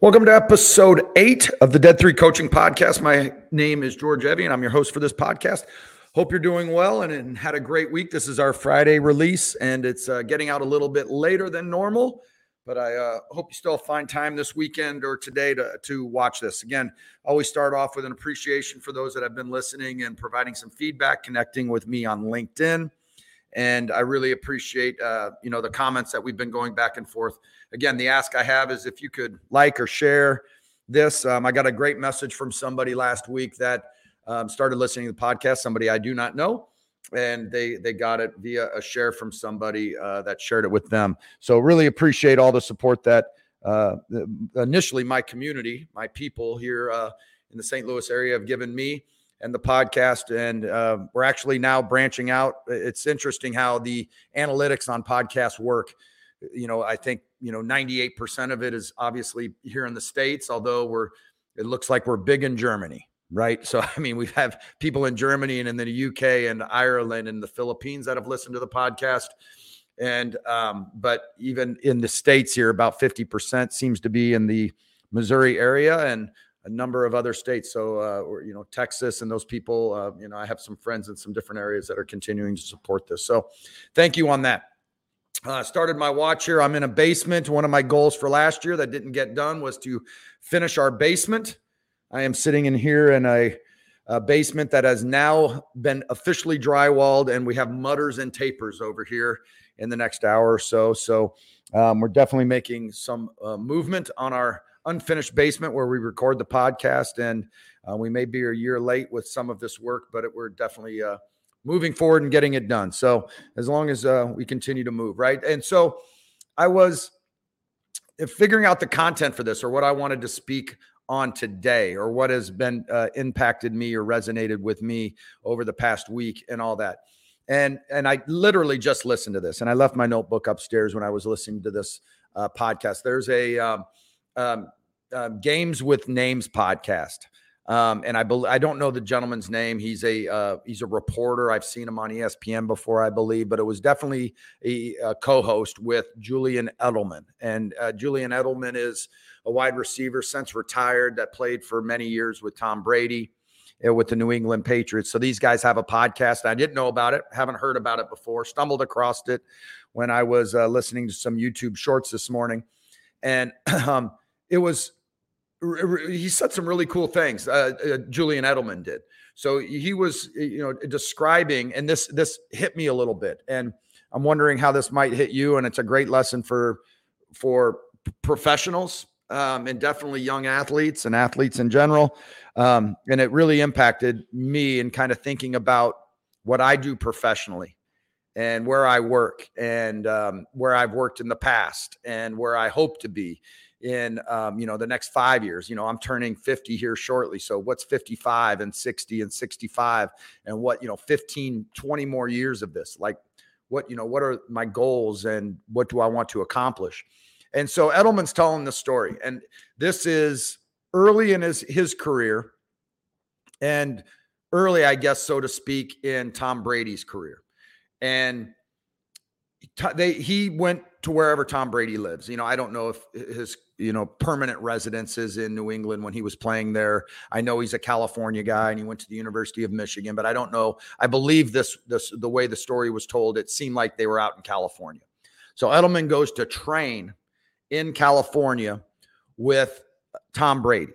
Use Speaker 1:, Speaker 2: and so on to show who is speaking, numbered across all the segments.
Speaker 1: Welcome to episode eight of the Dead Three Coaching Podcast. My name is George Evjen, and I'm your host for this podcast. Hope you're doing well and, and had a great week. This is our Friday release, and it's uh, getting out a little bit later than normal, but I uh, hope you still find time this weekend or today to, to watch this. Again, always start off with an appreciation for those that have been listening and providing some feedback, connecting with me on LinkedIn and I really appreciate uh, you know the comments that we've been going back and forth. Again, the ask I have is if you could like or share this. Um, I got a great message from somebody last week that um, started listening to the podcast. Somebody I do not know, and they they got it via a share from somebody uh, that shared it with them. So really appreciate all the support that uh, initially my community, my people here uh, in the St. Louis area have given me and the podcast. And uh, we're actually now branching out. It's interesting how the analytics on podcasts work. You know, I think, you know, 98% of it is obviously here in the States, although we're, it looks like we're big in Germany, right? So, I mean, we have people in Germany and in the UK and Ireland and the Philippines that have listened to the podcast. And, um, but even in the States here, about 50% seems to be in the Missouri area. And a number of other states. So, uh, or, you know, Texas and those people, uh, you know, I have some friends in some different areas that are continuing to support this. So, thank you on that. Uh, started my watch here. I'm in a basement. One of my goals for last year that didn't get done was to finish our basement. I am sitting in here in a, a basement that has now been officially drywalled, and we have mudders and tapers over here in the next hour or so. So, um, we're definitely making some uh, movement on our unfinished basement where we record the podcast. And uh, we may be a year late with some of this work, but it, we're definitely uh, moving forward and getting it done. So as long as uh, we continue to move, right? And so I was figuring out the content for this or what I wanted to speak on today or what has been uh, impacted me or resonated with me over the past week and all that and and i literally just listened to this and i left my notebook upstairs when i was listening to this uh, podcast there's a um, um, uh, Games with Names podcast. Um, and I believe I don't know the gentleman's name. He's a uh, he's a reporter. I've seen him on ESPN before, I believe, but it was definitely a, a co-host with Julian Edelman. And uh, Julian Edelman is a wide receiver since retired that played for many years with Tom Brady uh, with the New England Patriots. So these guys have a podcast. I didn't know about it, haven't heard about it before. Stumbled across it when I was uh, listening to some YouTube shorts this morning, and um, it was he said some really cool things. Uh, uh, Julian Edelman did. So he was, you know, describing, and this this hit me a little bit, and I'm wondering how this might hit you. And it's a great lesson for for professionals um, and definitely young athletes and athletes in general. Um, and it really impacted me in kind of thinking about what I do professionally and where I work and um, where I've worked in the past and where I hope to be in um, you know the next five years. You know i'm turning 50 here shortly so what's 55 and 60 and 65 and what you know 15 20 more years of this? Like what you know what are my goals and what do i want to accomplish? And so edelman's telling the story and this is early in his his career and early i guess so to speak in tom brady's career. And they he went to wherever Tom Brady lives. You know, I don't know if his you know permanent residences in New England when he was playing there. I know he's a California guy and he went to the University of Michigan, but I don't know. I believe this this the way the story was told. It seemed like they were out in California. So Edelman goes to train in California with Tom Brady.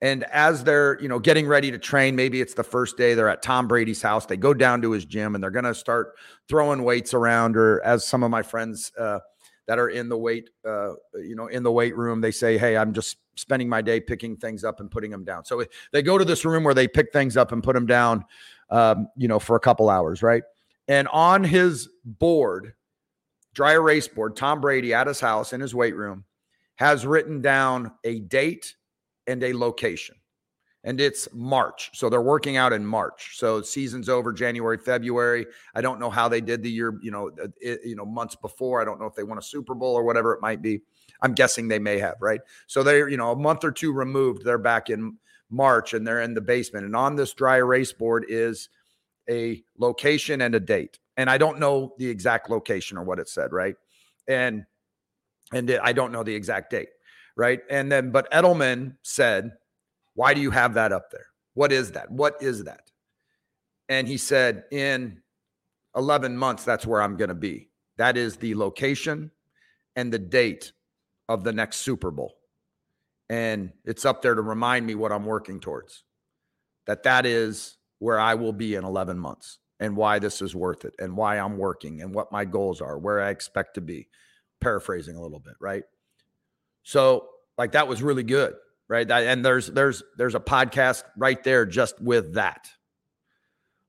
Speaker 1: And as they're, you know, getting ready to train, maybe it's the first day they're at Tom Brady's house. They go down to his gym and they're going to start throwing weights around. Or as some of my friends uh, that are in the weight, uh, you know, in the weight room, they say, "Hey, I'm just spending my day picking things up and putting them down." So they go to this room where they pick things up and put them down, um, you know, for a couple hours, right? And on his board, dry erase board, Tom Brady at his house in his weight room has written down a date and a location. And it's March. So they're working out in March. So season's over January, February. I don't know how they did the year, you know, it, you know, months before. I don't know if they won a Super Bowl or whatever it might be. I'm guessing they may have, right? So they're, you know, a month or two removed. They're back in March and they're in the basement. And on this dry erase board is a location and a date. And I don't know the exact location or what it said, right? And and I don't know the exact date right? And then, but Edelman said, Why do you have that up there? What is that? What is that? And he said, In 11 months, that's where I'm going to be. That is the location and the date of the next Super Bowl. And it's up there to remind me what I'm working towards. That that is where I will be in 11 months and why this is worth it and why I'm working and what my goals are, where I expect to be. Paraphrasing a little bit, right? So, like that was really good, right? And there's there's there's a podcast right there just with that.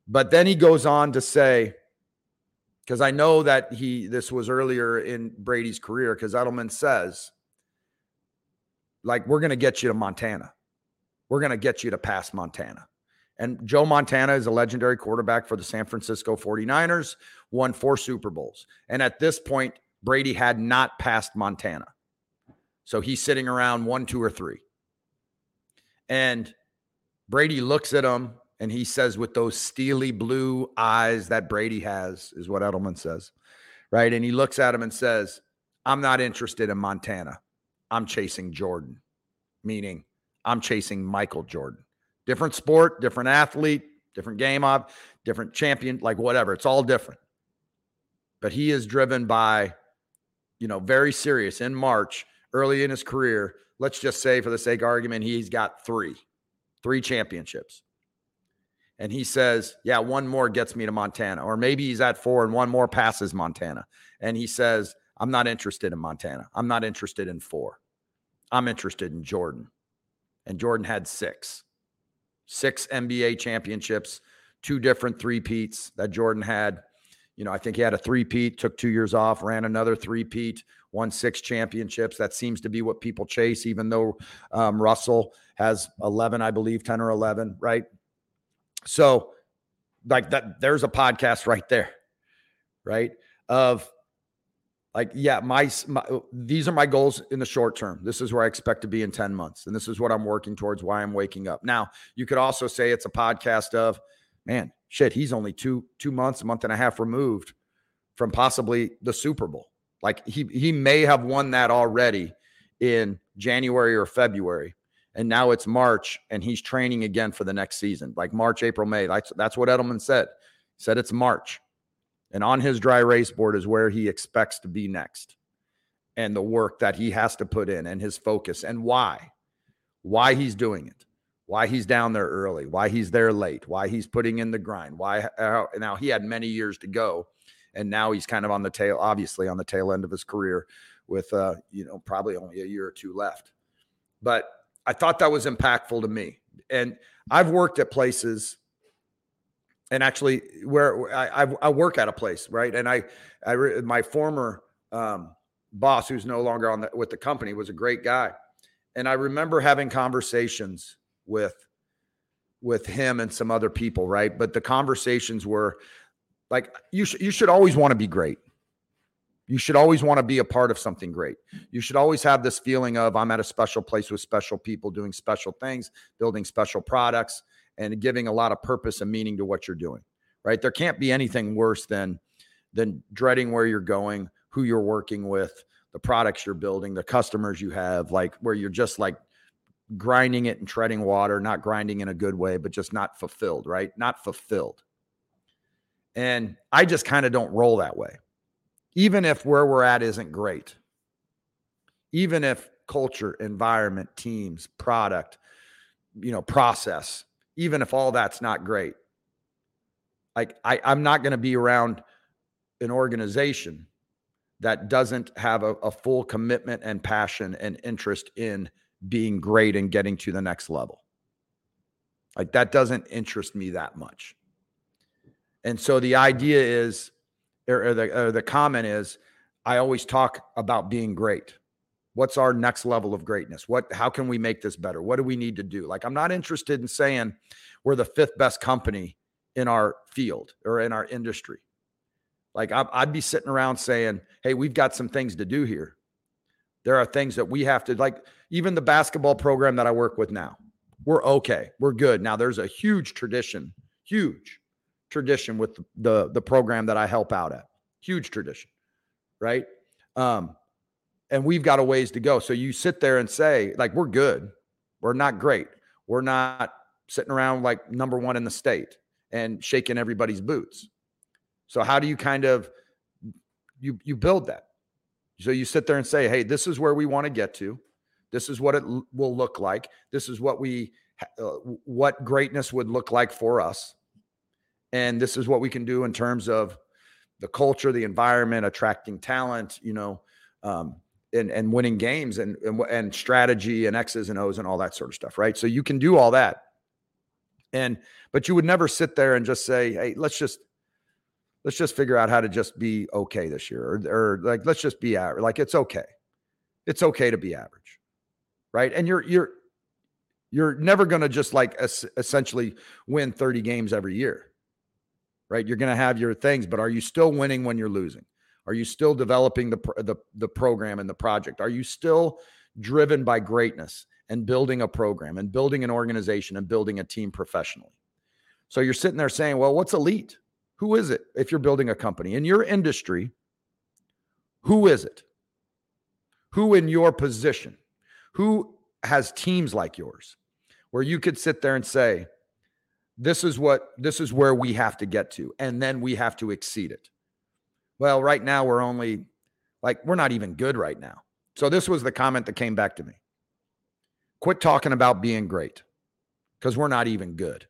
Speaker 1: But then he goes on to say, because I know that he this was earlier in Brady's career, because Edelman says, like, we're gonna get you to Montana. We're gonna get you to pass Montana. And Joe Montana is a legendary quarterback for the San Francisco 49ers, won four Super Bowls. And at this point, Brady had not passed Montana. So he's sitting around one, two, or three. And Brady looks at him and he says, with those steely blue eyes that Brady has, is what Edelman says. Right. And he looks at him and says, I'm not interested in Montana. I'm chasing Jordan, meaning I'm chasing Michael Jordan. Different sport, different athlete, different game of, different champion, like whatever. It's all different. But he is driven by, you know, very serious in March, early in his career. Let's just say, for the sake of argument, he's got three, three championships. And he says, Yeah, one more gets me to Montana. Or maybe he's at four and one more passes Montana. And he says, I'm not interested in Montana. I'm not interested in four. I'm interested in Jordan. And Jordan had six six NBA championships, two different three-peats that Jordan had. You know, I think he had a three-peat, took two years off, ran another three-peat, won six championships. That seems to be what people chase, even though um, Russell has 11, I believe, 10 or 11, right? So, like that, there's a podcast right there, right? Of like yeah my, my, these are my goals in the short term this is where i expect to be in 10 months and this is what i'm working towards why i'm waking up now you could also say it's a podcast of man shit he's only two two months a month and a half removed from possibly the super bowl like he he may have won that already in january or february and now it's march and he's training again for the next season like march april may that's that's what edelman said he said it's march and on his dry erase board is where he expects to be next and the work that he has to put in and his focus and why. Why he's doing it. Why he's down there early, why he's there late, why he's putting in the grind. Why now he had many years to go and now he's kind of on the tail obviously on the tail end of his career with uh you know probably only a year or two left. But I thought that was impactful to me. And I've worked at places and actually where I, I, work at a place right and i i my former um, boss who's no longer on the, with the company was a great guy and i remember having conversations with with him and some other people right but the conversations were like you should you should always want to be great you should always want to be a part of something great. You should always have this feeling of I'm at a special place with special people doing special things, building special products and giving a lot of purpose and meaning to what you're doing. Right? There can't be anything worse than than dreading where you're going, who you're working with, the products you're building, the customers you have, like where you're just like grinding it and treading water, not grinding in a good way, but just not fulfilled, right? Not fulfilled. And I just kind of don't roll that way. Even if where we're at isn't great. Even if culture, environment, teams, product, you know, process even if all that's not great. Like I, I'm not going to be around an organization that doesn't have a, a, full commitment and passion and interest in being great and getting to the next level. Like that doesn't interest me that much. And so the idea is, or, the, or the comment is, I always talk about being great. What's our next level of greatness? What how can we make this better? What do we need to do? Like I'm not interested in saying we're the fifth best company in our field or in our industry. Like I'd be sitting around saying, "Hey, we've got some things to do here. There are things that we have to like even the basketball program that I work with now. We're okay. We're good. Now there's a huge tradition, huge tradition with the the program that I help out at. Huge tradition. Right? Um and we've got a ways to go. So you sit there and say, like, we're good. We're not great. We're not sitting around like number one in the state and shaking everybody's boots. So how do you kind of you you build that? So you sit there and say, "Hey, this is where we want to get to. This is what it l- will look like. This is what we uh, what greatness would look like for us. And this is what we can do in terms of the culture, the environment, attracting talent, you know, um, and and winning games and, and and strategy and X's and O's and all that sort of stuff, right? So you can do all that. And but you would never sit there and just say, "Hey, let's just let's just figure out how to just be okay this year," or, or like let's just be average. Like it's okay, it's okay to be average, right? And you're you're you're never going to just like es- essentially win 30 games every year, right? You're going to have your things, but are you still winning when you're losing? Are you still developing the, the the program and the project? Are you still driven by greatness and building a program and building an organization and building a team professionally? So you're sitting there saying, "Well, what's elite? Who is it? If you're building a company in your industry, who is it? Who in your position? Who has teams like yours where you could sit there and say, this is what this is where we have to get to and then we have to exceed it well, right now we're only like, we're not even good right now. So this was the comment that came back to me. Quit talking about being great because we're not even good.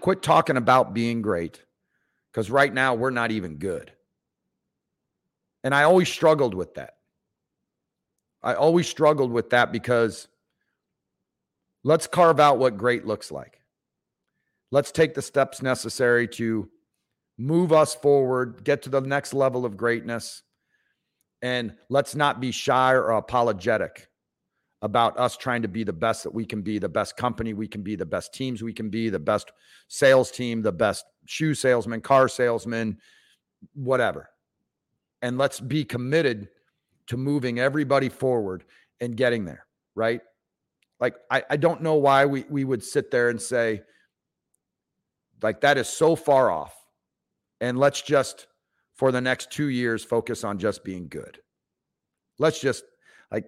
Speaker 1: Quit talking about being great because right now we're not even good. And I always struggled with that. I always struggled with that because let's carve out what great looks like. Let's take the steps necessary to move us forward, get to the next level of greatness. And let's not be shy or apologetic about us trying to be the best that we can be, the best company we can be, the best teams we can be, the best sales team, the best shoe salesman, car salesman, whatever. And let's be committed to moving everybody forward and getting there, right? Like, I, I don't know why we, we would sit there and say, like, that is so far off. And let's just for the next two years focus on just being good. Let's just like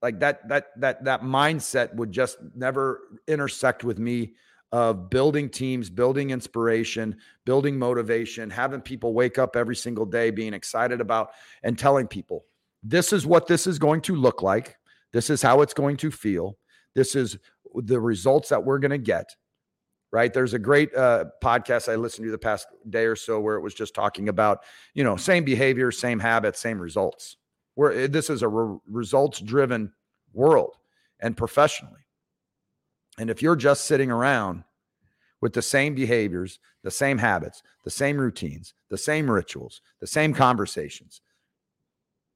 Speaker 1: like that that that that mindset would just never intersect with me of building teams building inspiration building motivation having people wake up every single day being excited about and telling people this is what this is going to look like this is how it's going to feel this is the results that we're going to get right? There's a great uh, podcast I listened to the past day or so where it was just talking about, you know, same behavior, same habits, same results. Where eh, this is a re- results driven world and professionally. And if you're just sitting around with the same behaviors, the same habits, the same routines, the same rituals, the same conversations,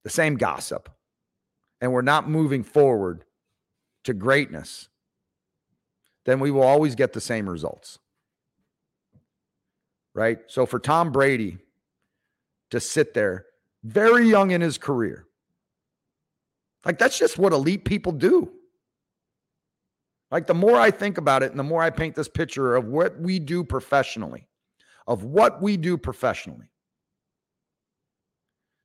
Speaker 1: the same gossip, and we're not moving forward to greatness, then we will always get the same results. Right? So for Tom Brady to sit there very young in his career, like that's just what elite people do. Like the more I think about it and the more I paint this picture of what we do professionally, of what we do professionally,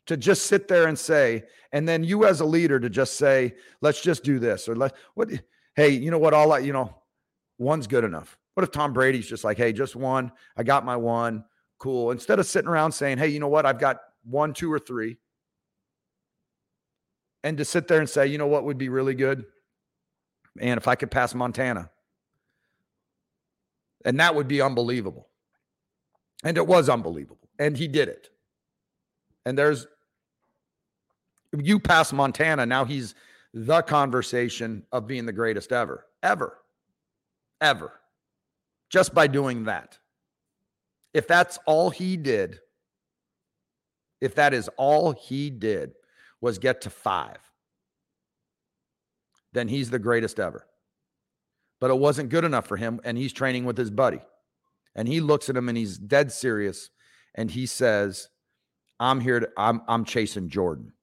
Speaker 1: to just sit there and say, and then you as a leader to just say, let's just do this or let what hey, you know what, all I, you know, One's good enough. What if Tom Brady's just like, hey, just one. I got my one. Cool. Instead of sitting around saying, hey, you know what? I've got one, two, or three. And to sit there and say, you know what would be really good? And if I could pass Montana. And that would be unbelievable. And it was unbelievable. And he did it. And there's, you pass Montana, now he's the conversation of being the greatest ever, ever ever just by doing that. If that's all he did, if that is all he did was get to five, then he's the greatest ever. But it wasn't good enough for him. And he's training with his buddy. And he looks at him and he's dead serious. And he says, I'm here to, I'm, I'm chasing Jordan.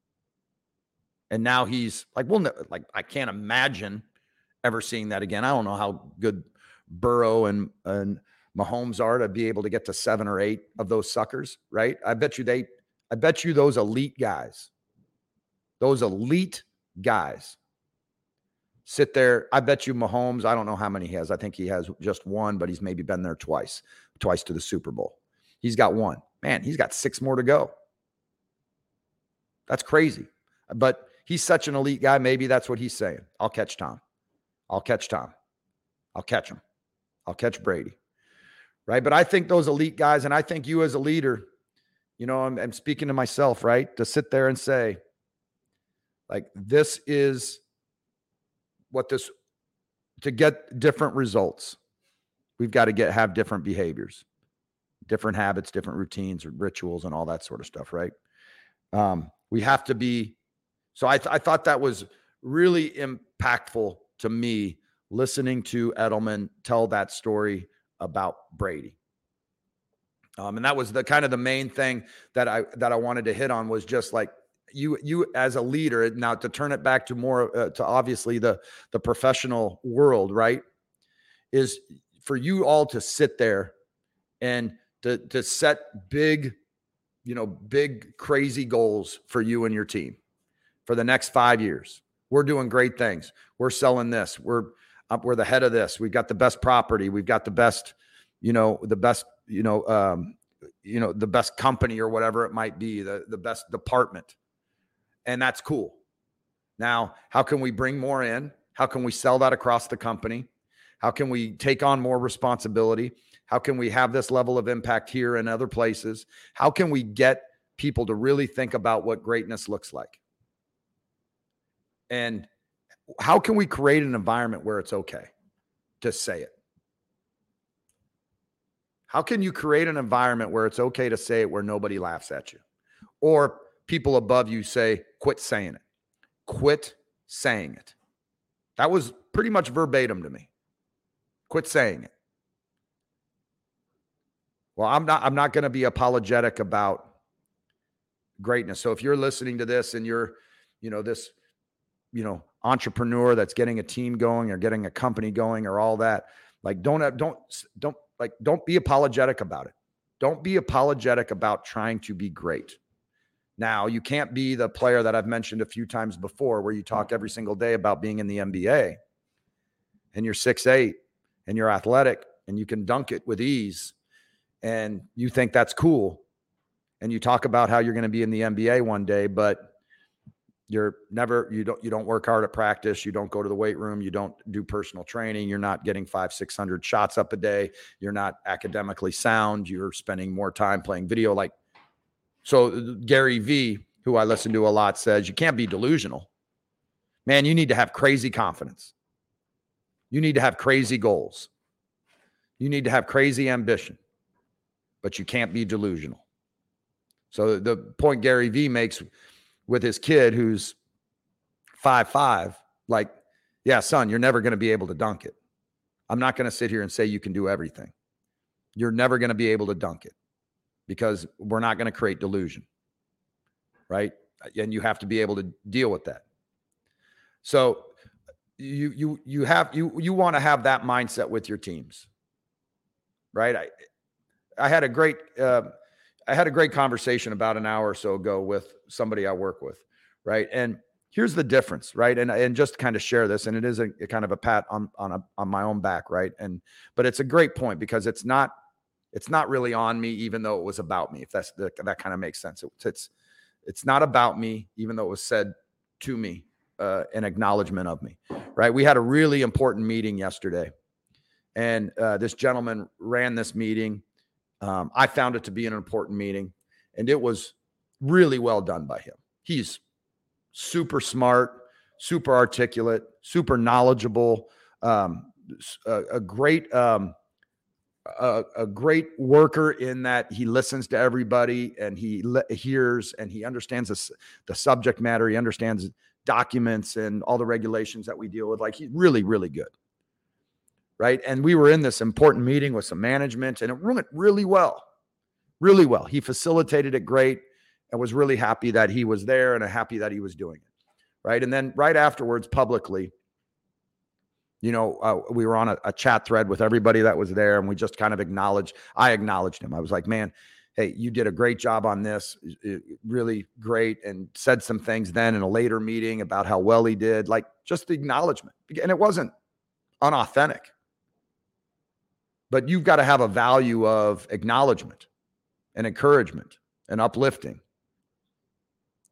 Speaker 1: And now he's like, well, like, I can't imagine ever seeing that again. I don't know how good Burrow and and Mahomes are to be able to get to seven or eight of those suckers, right? I bet you they I bet you those elite guys, those elite guys sit there. I bet you Mahomes, I don't know how many he has. I think he has just one, but he's maybe been there twice, twice to the Super Bowl. He's got one. Man, he's got six more to go. That's crazy. But he's such an elite guy. Maybe that's what he's saying. I'll catch Tom. I'll catch Tom. I'll catch him. I'll catch Brady. Right. But I think those elite guys, and I think you as a leader, you know, I'm, I'm speaking to myself, right? To sit there and say, like, this is what this to get different results we've got to get have different behaviors different habits different routines rituals and all that sort of stuff right um, we have to be so I, th- I thought that was really impactful to me listening to edelman tell that story about brady. Um, and that was the kind of the main thing that i that i wanted to hit on was just like you you as a leader now to turn it back to more uh, to obviously the the professional world right is for you all to sit there and to to set big you know big crazy goals for you and your team for the next 5 years we're doing great things we're selling this we're up we're the head of this we've got the best property we've got the best you know the best you know um you know the best company or whatever it might be the the best department and that's cool. Now, how can we bring more in? How can we sell that across the company? How can we take on more responsibility? How can we have this level of impact here and other places? How can we get people to really think about what greatness looks like? And how can we create an environment where it's okay to say it? How can you create an environment where it's okay to say it where nobody laughs at you? Or people above you say, quit saying it. Quit saying it. That was pretty much verbatim to me. Quit saying it. Well, I'm not I'm not going to be apologetic about greatness. So if you're listening to this and you're, you know, this, you know, entrepreneur that's getting a team going or getting a company going or all that, like don't uh, don't don't like don't be apologetic about it. Don't be apologetic about trying to be great. Now, you can't be the player that I've mentioned a few times before where you talk every single day about being in the NBA and you're six eight and you're athletic and you can dunk it with ease and you think that's cool and you talk about how you're going to be in the NBA one day but you're never you don't you don't work hard at practice you don't go to the weight room you don't do personal training you're not getting 5 600 shots up a day you're not academically sound you're spending more time playing video like so uh, Gary V, who I listen to a lot, says you can't be delusional. Man, you need to have crazy confidence. You need to have crazy goals. You need to have crazy ambition, but you can't be delusional. So the point Gary V makes with his kid who's five five, like, yeah, son, you're never going to be able to dunk it. I'm not going to sit here and say you can do everything. You're never going to be able to dunk it because we're not going to create delusion. Right? And you have to be able to deal with that. So you you you have you you want to have that mindset with your teams. Right? I I had a great uh, I had a great conversation about an hour or so ago with somebody I work with, right? And here's the difference, right? And and just kind of share this, and it is a, a kind of a pat on on a, on my own back, right? And but it's a great point because it's not it's not really on me, even though it was about me. If that's that, that kind of makes sense. It, it's it's not about me, even though it was said to me, uh, an acknowledgement of me. Right? We had a really important meeting yesterday, and uh, this gentleman ran this meeting. Um, I found it to be an important meeting, and it was really well done by him. He's super smart, super articulate, super knowledgeable, um, a, a, great um, a, a, great worker in that he listens to everybody and he le- hears and he understands the, the subject matter. He understands documents and all the regulations that we deal with. Like he's really, really good. Right. And we were in this important meeting with some management and it went really well. Really well. He facilitated it great and was really happy that he was there and happy that he was doing it. Right. And then right afterwards, publicly, you know, uh, we were on a, a, chat thread with everybody that was there, and we just kind of acknowledged. I acknowledged him. I was like, man, hey, you did a great job on this, really great, and said some things then in a later meeting about how well he did, like just the acknowledgement. And it wasn't unauthentic, but you've got to have a value of acknowledgement and encouragement and uplifting.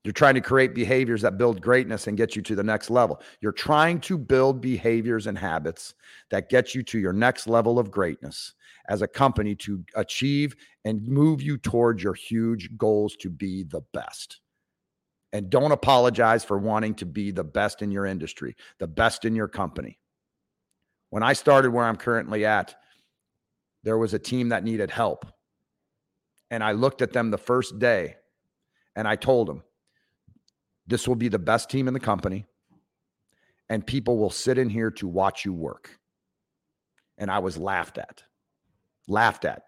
Speaker 1: You're trying to create behaviors that build greatness and get you to the next level. You're trying to build behaviors and habits that get you to your next level of greatness as a company to achieve and move you towards your huge goals to be the best. And don't apologize for wanting to be the best in your industry, the best in your company. When I started where I'm currently at, there was a team that needed help. And I looked at them the first day and I told them, this will be the best team in the company. And people will sit in here to watch you work. And I was laughed at laughed at.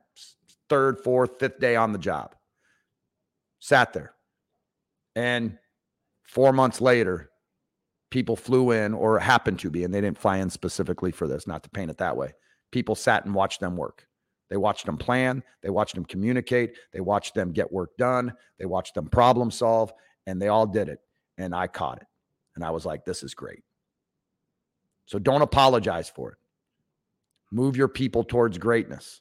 Speaker 1: Third, fourth, fifth day on the job. Sat there. And four months later, people flew in or happened to be, and they didn't fly in specifically for this, not to paint it that way. People sat and watched them work. They watched them plan, they watched them communicate, they watched them get work done, they watched them problem solve, and they all did it. And I caught it. And I was like, this is great. So don't apologize for it. Move your people towards greatness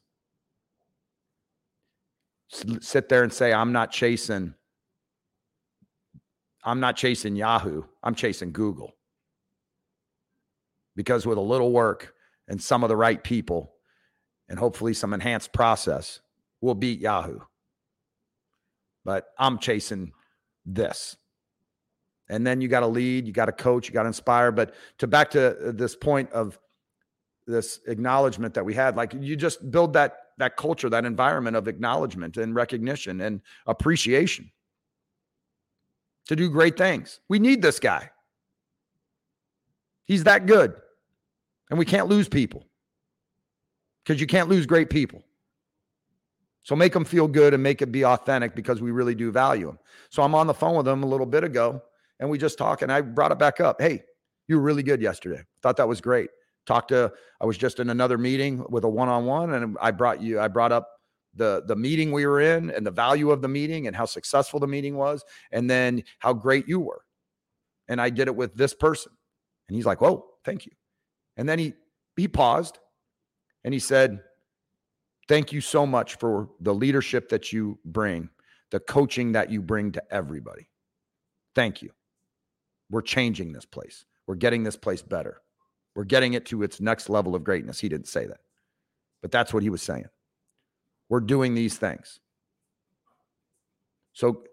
Speaker 1: sit there and say, I'm not chasing, I'm not chasing Yahoo, I'm chasing Google. Because with a little work and some of the right people and hopefully some enhanced process, we'll beat Yahoo. But I'm chasing this. And then you got to lead, you got to coach, you got to inspire. But to back to uh, this point of this acknowledgement that we had, like you just build that that culture, that environment of acknowledgement and recognition and appreciation to do great things. We need this guy. He's that good. And we can't lose people because you can't lose great people. So make them feel good and make it be authentic because we really do value them. So I'm on the phone with them a little bit ago and we just talked and I brought it back up. Hey, you were really good yesterday. Thought that was great talked to i was just in another meeting with a one-on-one and i brought you i brought up the the meeting we were in and the value of the meeting and how successful the meeting was and then how great you were and i did it with this person and he's like whoa thank you and then he he paused and he said thank you so much for the leadership that you bring the coaching that you bring to everybody thank you we're changing this place we're getting this place better we're getting it to its next level of greatness. He didn't say that, but that's what he was saying. We're doing these things. So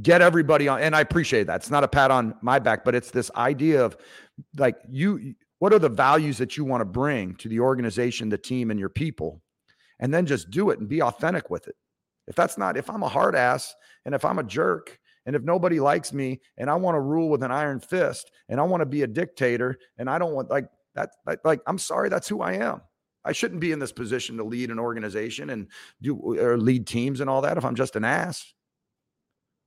Speaker 1: get everybody on. And I appreciate that. It's not a pat on my back, but it's this idea of like you, what are the values that you want to bring to the organization, the team, and your people? And then just do it and be authentic with it. If that's not, if I'm a hard ass and if I'm a jerk and if nobody likes me and I want to rule with an iron fist and I want to be a dictator and I don't want like that, that like I'm sorry, that's who I am. I shouldn't be in this position to lead an organization and do or lead teams and all that if I'm just an ass.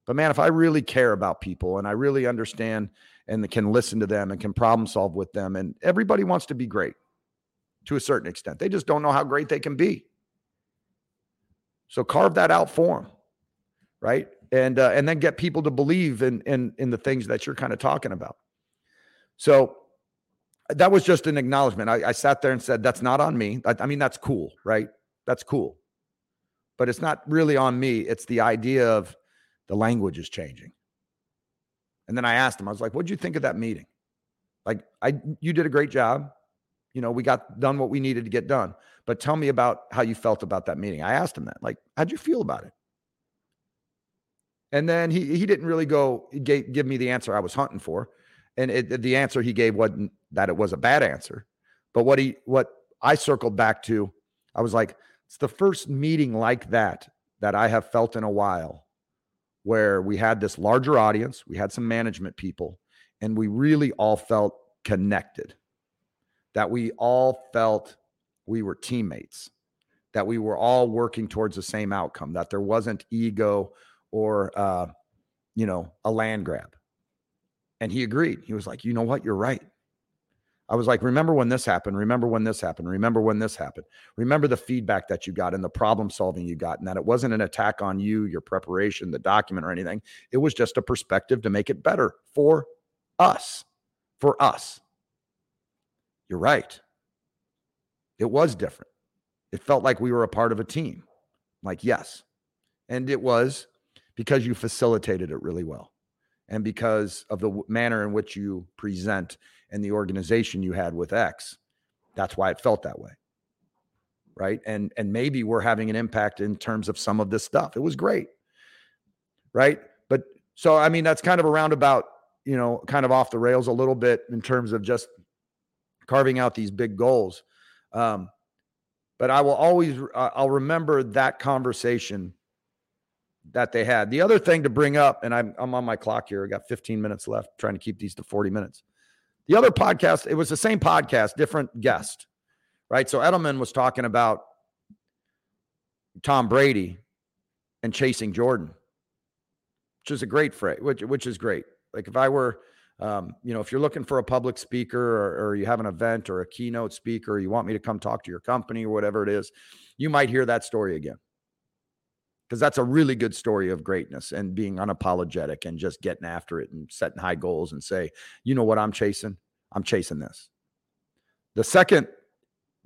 Speaker 1: But man, if I really care about people and I really understand and can listen to them and can problem solve with them, and everybody wants to be great to a certain extent, they just don't know how great they can be. So carve that out for them, right? And uh, and then get people to believe in in in the things that you're kind of talking about. So that was just an acknowledgement. I, I, sat there and said, that's not on me. I, I, mean, that's cool, right? That's cool. But it's not really on me. It's the idea of the language is changing. And then I asked him, I was like, what'd you think of that meeting? Like, I you did a great job. You know, we got done what we needed to get done. But tell me about how you felt about that meeting. I asked him that. Like, how'd you feel about it? And then he he didn't really go gave, give me the answer I was hunting for and it, the answer he gave wasn't that it was a bad answer, but what he what I circled back to, I was like, it's the first meeting like that that I have felt in a while, where we had this larger audience, we had some management people, and we really all felt connected. That we all felt we were teammates, that we were all working towards the same outcome, that there wasn't ego or uh, you know a land grab and he agreed. He was like, you know what? You're right. I was like, remember when this happened? Remember when this happened? Remember when this happened? Remember the feedback that you got and the problem solving you got, and that it wasn't an attack on you, your preparation, the document, or anything. It was just a perspective to make it better for us. For us. You're right. It was different. It felt like we were a part of a team. Like, yes. And it was because you facilitated it really well and because of the manner in which you present and the organization you had with X. That's why it felt that way. Right. And and maybe we're having an impact in terms of some of this stuff. It was great. Right. But so I mean, that's kind of a roundabout, you know, kind of off the rails a little bit in terms of just carving out these big goals. Um, but I will always I'll remember that conversation that they had. The other thing to bring up, and I'm I'm on my clock here. I got 15 minutes left, trying to keep these to 40 minutes. The other podcast, it was the same podcast, different guest, right? So Edelman was talking about Tom Brady and chasing Jordan, which is a great phrase, which which is great. Like if I were, um, you know, if you're looking for a public speaker or, or you have an event or a keynote speaker, you want me to come talk to your company or whatever it is, you might hear that story again because that's a really good story of greatness and being unapologetic and just getting after it and setting high goals and say, you know what I'm chasing? I'm chasing this. The second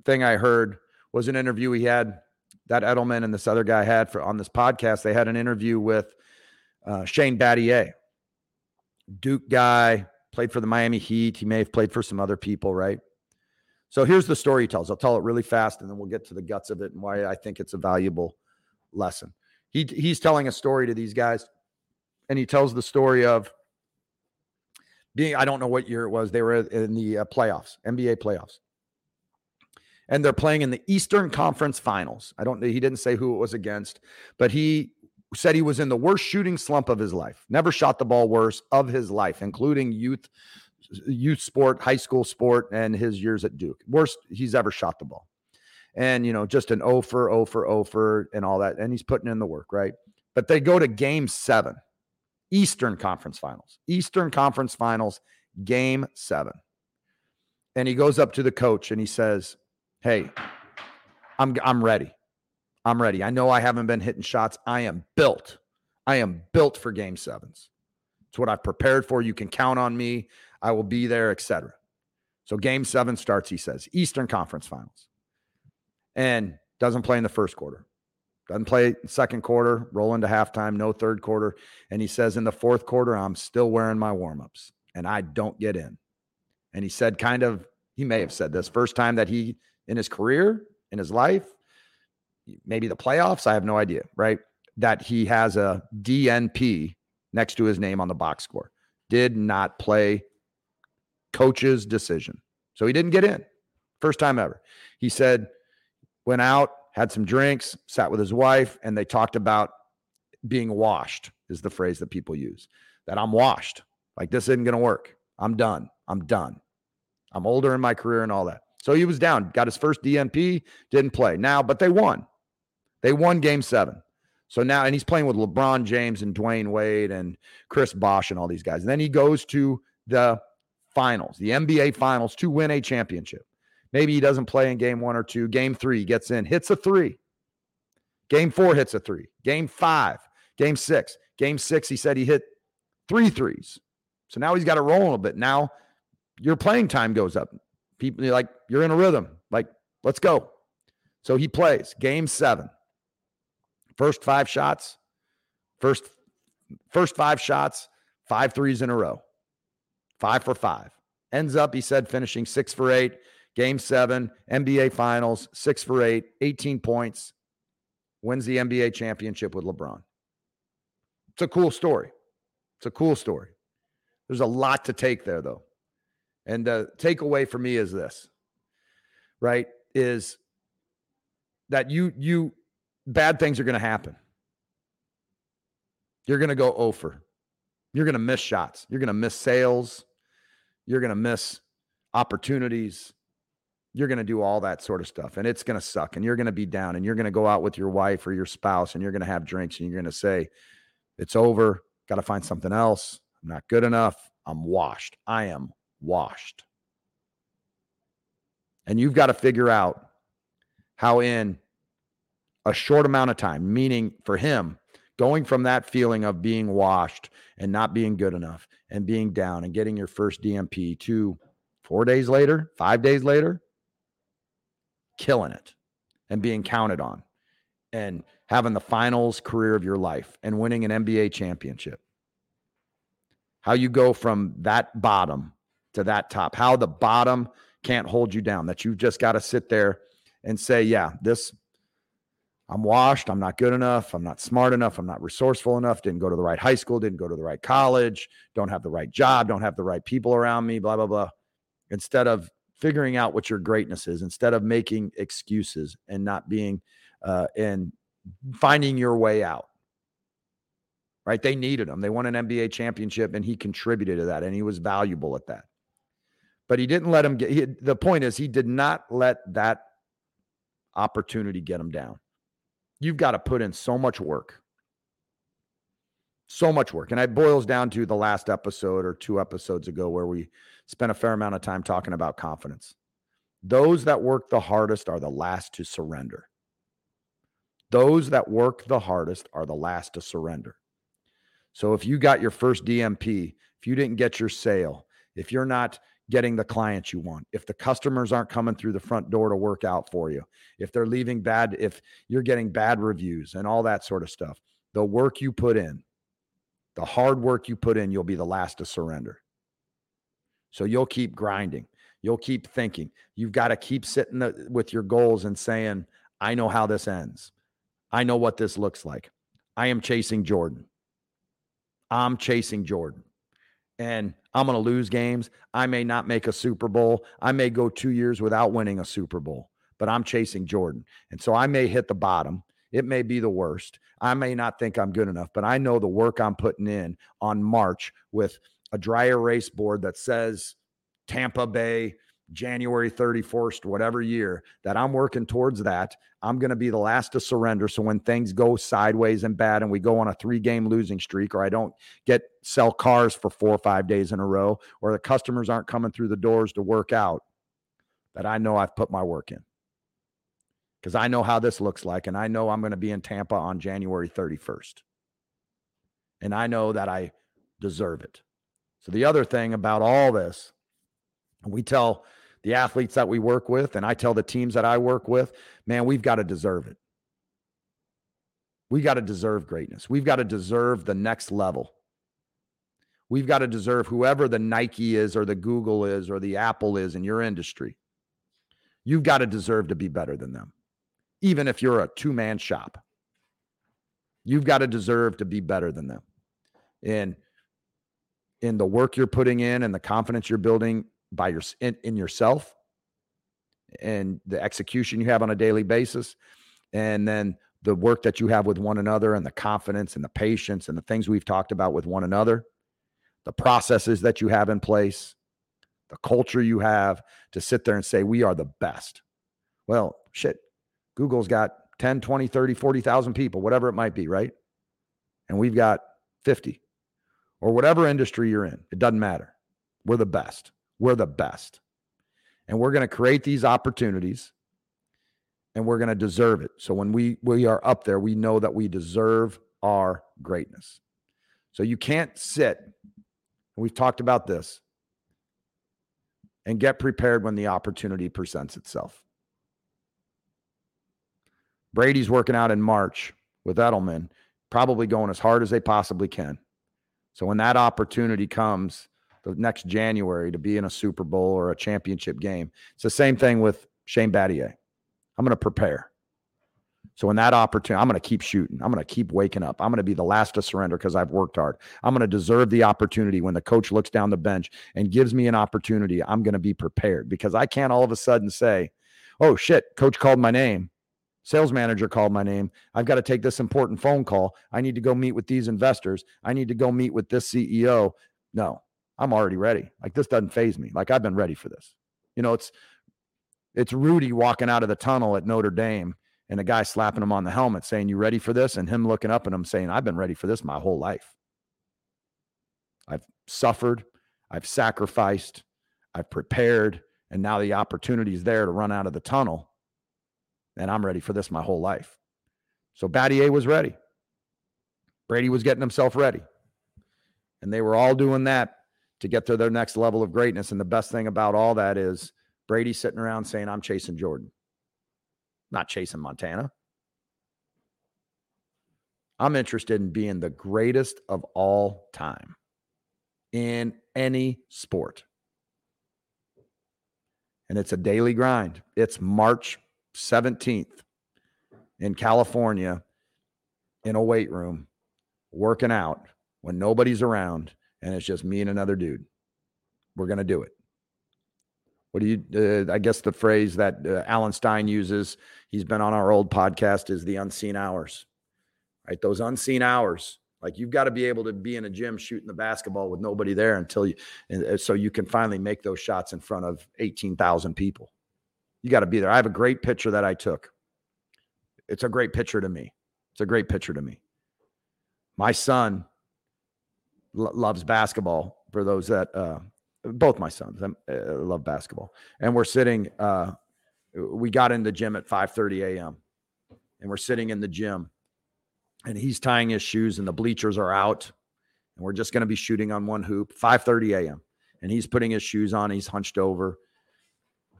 Speaker 1: thing I heard was an interview he had that Edelman and this other guy had for on this podcast. They had an interview with uh, Shane Battier, Duke guy, played for the Miami Heat. He may have played for some other people, right? So here's the story he tells. I'll tell it really fast and then we'll get to the guts of it and why I think it's a valuable lesson he he's telling a story to these guys, and he tells the story of being I don't know what year it was. They were in the uh, playoffs, NBA playoffs, and they're playing in the Eastern Conference Finals. I don't. He didn't say who it was against, but he said he was in the worst shooting slump of his life. Never shot the ball worse of his life, including youth youth sport, high school sport, and his years at Duke. Worst he's ever shot the ball and you know just an O for O for O for and all that, and he's putting in the work, right? But they go to Game Seven, Eastern Conference Finals, Eastern Conference Finals, Game Seven, and he goes up to the coach and he says, "Hey, I'm I'm ready. I'm ready. I know I haven't been hitting shots. I am built. I am built for Game Sevens. It's what I've prepared for. You can count on me. I will be there, etc." So Game Seven starts. He says, Eastern Conference Finals and doesn't play in the first quarter. Doesn't play second quarter, roll into halftime, no third quarter. And he says, in the fourth quarter, I'm still wearing my warmups and I don't get in. And he said, kind of, he may have said this first time that he, in his career, in his life, maybe the playoffs, I have no idea, right? That he has a DNP next to his name on the box score. Did not play coach's decision. So he didn't get in. First time ever. He said, went out, had some drinks, sat with his wife, and they talked about being washed, is the phrase that people use. That I'm washed. Like this isn't going to work. I'm done. I'm done. I'm older in my career and all that. So he was down, got his first DNP, didn't play. Now, but they won. They won game seven. So now, and he's playing with LeBron James and Dwyane Wade and Chris Bosh and all these guys. And then he goes to the finals, the NBA finals to win a championship. Maybe he doesn't play in game one or two. Game three, he gets in, hits a three. Game four hits a three. Game five, game six. Game six, he said he hit three threes. So now he's got to roll a little bit. Now your playing time goes up. People like you're in a rhythm. Like, let's go. So he plays game seven. First five shots, first first five shots, five threes in a row. Five for five. Ends up, he said, finishing six for eight. Game seven, NBA Finals, six for eight, 18 points, wins the NBA championship with LeBron. It's a cool story. It's a cool story. There's a lot to take there, though. And the takeaway for me is this, right? Is that you, you, bad things are going to happen. You're going to go over. You're going to miss shots. You're going to miss sales. You're going to miss opportunities you're going to do all that sort of stuff and it's going to suck and you're going to be down and you're going to go out with your wife or your spouse and you're going to have drinks and you're going to say it's over got to find something else. I'm not good enough. I'm washed. I am washed. And you've got to figure out how, in a short amount of time, meaning for him, going from that feeling of being washed and not being good enough and being down and getting your first DNP to four days later, five days later, killing it and being counted on and having the finals career of your life and winning an NBA championship. How you go from that bottom to that top, how the bottom can't hold you down, that you've just got to sit there and say, yeah, this, I'm washed. I'm not good enough. I'm not smart enough. I'm not resourceful enough. Didn't go to the right high school. Didn't go to the right college. Don't have the right job. Don't have the right people around me, blah, blah, blah. Instead of figuring out what your greatness is, instead of making excuses and not being uh, and finding your way out. Right? They needed him. They won an NBA championship and he contributed to that and he was valuable at that. But he didn't let him get he, the point is he did not let that opportunity get him down. You've got to put in so much work. So much work. And it boils down to the last episode or two episodes ago where we spent a fair amount of time talking about confidence. Those that work the hardest are the last to surrender. Those that work the hardest are the last to surrender. So if you got your first DNP, if you didn't get your sale, if you're not getting the clients you want, if the customers aren't coming through the front door to work out for you, if they're leaving bad, if you're getting bad reviews and all that sort of stuff, the work you put in, the hard work you put in, you'll be the last to surrender. So you'll keep grinding. You'll keep thinking. You've got to keep sitting with your goals and saying, I know how this ends. I know what this looks like. I am chasing Jordan. I'm chasing Jordan. And I'm going to lose games. I may not make a Super Bowl. I may go two years without winning a Super Bowl, but I'm chasing Jordan. And so I may hit the bottom. It may be the worst. I may not think I'm good enough, but I know the work I'm putting in on March with a dry erase board that says Tampa Bay, January 31st, whatever year, that I'm working towards that. I'm going to be the last to surrender. So when things go sideways and bad and we go on a three game losing streak, or I don't get sell cars for four or five days in a row, or the customers aren't coming through the doors to work out, that I know I've put my work in. Because I know how this looks like. And I know I'm going to be in Tampa on January 31st. And I know that I deserve it. So the other thing about all this, we tell the athletes that we work with, and I tell the teams that I work with, man, we've got to deserve it. We got to deserve greatness. We've got to deserve the next level. We've got to deserve whoever the Nike is, or the Google is, or the Apple is in your industry. You've got to deserve to be better than them, even if you're a two man shop. You've got to deserve to be better than them. And in the work you're putting in and the confidence you're building by your in, in yourself and the execution you have on a daily basis. And then the work that you have with one another and the confidence and the patience and the things we've talked about with one another the processes that you have in place the culture you have to sit there and say we are the best. Well shit google's got 10 20 30 40,000 people whatever it might be right? And we've got 50 or whatever industry you're in it doesn't matter we're the best we're the best. And we're going to create these opportunities and we're going to deserve it. So when we we are up there, we know that we deserve our greatness. So you can't sit, and we've talked about this, and get prepared when the opportunity presents itself. Brady's working out in March with Edelman, probably going as hard as they possibly can. So when that opportunity comes, the next January to be in a Super Bowl or a championship game. It's the same thing with Shane Battier. I'm going to prepare. So when that opportunity, I'm going to keep shooting. I'm going to keep waking up. I'm going to be the last to surrender because I've worked hard. I'm going to deserve the opportunity when the coach looks down the bench and gives me an opportunity. I'm going to be prepared because I can't all of a sudden say, "Oh shit, coach called my name." Sales manager called my name. I've got to take this important phone call. I need to go meet with these investors. I need to go meet with this CEO. No, I'm already ready. Like this doesn't phase me. Like I've been ready for this. You know, it's it's Rudy walking out of the tunnel at Notre Dame and a guy slapping him on the helmet saying, You ready for this? And him looking up and him saying, I've been ready for this my whole life. I've suffered, I've sacrificed, I've prepared, and now the opportunity is there to run out of the tunnel, and I'm ready for this my whole life. So Battier was ready. Brady was getting himself ready. And they were all doing that to get to their next level of greatness. And the best thing about all that is Brady sitting around saying, I'm chasing Jordan, not chasing Montana. I'm interested in being the greatest of all time in any sport. And it's a daily grind. It's March 17th in California in a weight room working out when nobody's around and it's just me and another dude. We're going to do it. What do you, uh, I guess the phrase that uh, Alan Stein uses, he's been on our old podcast, is the unseen hours, right? Those unseen hours. Like you've got to be able to be in a gym shooting the basketball with nobody there until you, uh, so you can finally make those shots in front of 18,000 people. You got to be there. I have a great picture that I took. It's a great picture to me. It's a great picture to me. My son lo- loves basketball. For those that, uh, both my sons uh, love basketball, and we're sitting. Uh, we got in the gym at 5:30 a.m. and we're sitting in the gym, and he's tying his shoes, and the bleachers are out, and we're just going to be shooting on one hoop. 5:30 a.m. and he's putting his shoes on. He's hunched over,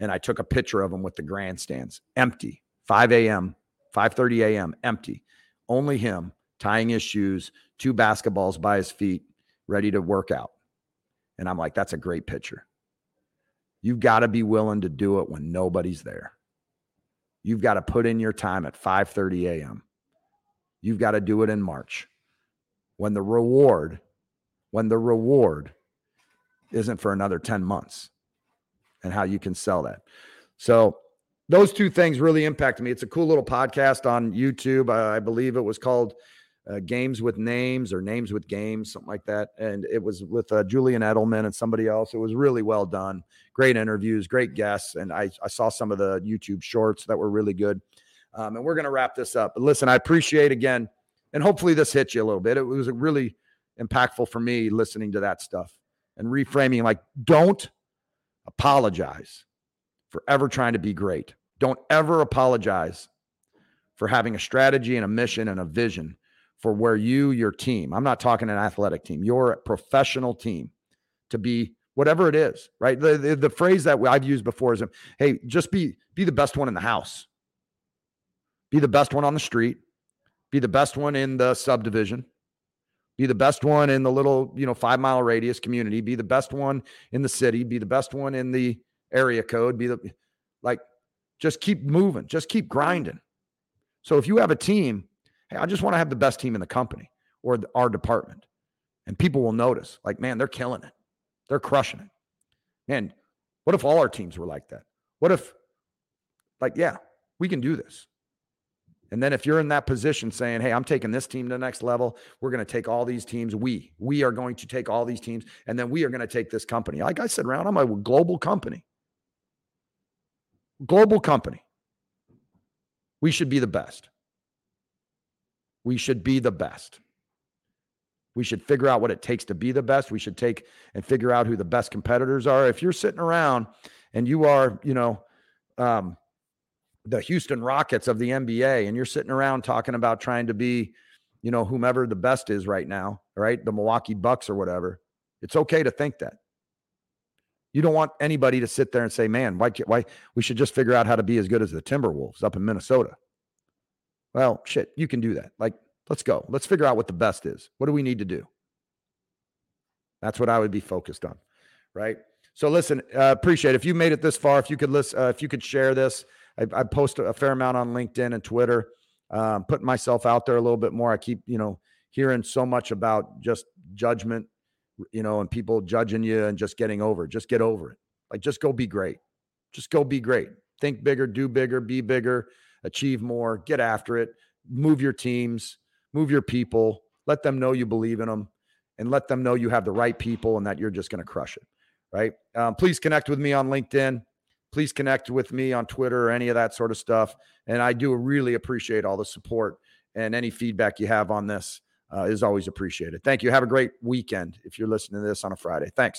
Speaker 1: and I took a picture of him with the grandstands empty. 5 a.m. 5:30 a.m. empty. Only him tying his shoes, two basketballs by his feet, ready to work out. And I'm like, that's a great picture. You've got to be willing to do it when nobody's there. You've got to put in your time at 5:30 a.m. You've got to do it in March. When the reward, when the reward isn't for another 10 months and how you can sell that. So those two things really impacted me. It's a cool little podcast on YouTube. I, I believe it was called uh, Games with Names or Names with Games, something like that. And it was with uh, Julian Edelman and somebody else. It was really well done. Great interviews, great guests. And I, I saw some of the YouTube shorts that were really good. Um, and we're going to wrap this up. But listen, I appreciate again, and hopefully this hits you a little bit. It was really impactful for me listening to that stuff and reframing like, don't apologize for ever trying to be great. Don't ever apologize for having a strategy and a mission and a vision for where you, your team, I'm not talking an athletic team, your professional team to be whatever it is, right? The, the, the phrase that I've used before is, hey, just be, be the best one in the house, be the best one on the street, be the best one in the subdivision, be the best one in the little, you know, five mile radius community, be the best one in the city, be the best one in the area code, be the, like, just keep moving, just keep grinding. So if you have a team Hey, I just want to have the best team in the company or the, our department. And people will notice, like, man, they're killing it. They're crushing it. Man, what if all our teams were like that? What if, like, yeah, we can do this. And then if you're in that position saying, hey, I'm taking this team to the next level, we're going to take all these teams. We, we are going to take all these teams, and then we are going to take this company. Like I said, Round, I'm a global company. Global company. We should be the best. We should be the best. We should figure out what it takes to be the best. We should take and figure out who the best competitors are. If you're sitting around and you are, you know, um, the Houston Rockets of the NBA, and you're sitting around talking about trying to be, you know, whomever the best is right now, right? The Milwaukee Bucks or whatever. It's okay to think that. You don't want anybody to sit there and say, "Man, why? Why we should just figure out how to be as good as the Timberwolves up in Minnesota." Well, shit, you can do that. Like, let's go. Let's figure out what the best is. What do we need to do? That's what I would be focused on, right? So listen, uh, appreciate it. if you made it this far. If you could listen, uh, if you could share this, I, I, post a fair amount on LinkedIn and Twitter. Um, putting myself out there a little bit more. I keep you know hearing so much about just judgment, you know, and people judging you and just getting over. It. Just get over it. Like just go be great. Just go be great. Think bigger, do bigger, be bigger achieve more, get after it, move your teams, move your people, let them know you believe in them, and let them know you have the right people and that you're just going to crush it. Right. Um, please connect with me on LinkedIn. Please connect with me on Twitter or any of that sort of stuff. And I do really appreciate all the support and any feedback you have on this uh, is always appreciated. Thank you. Have a great weekend if you're listening to this on a Friday. Thanks.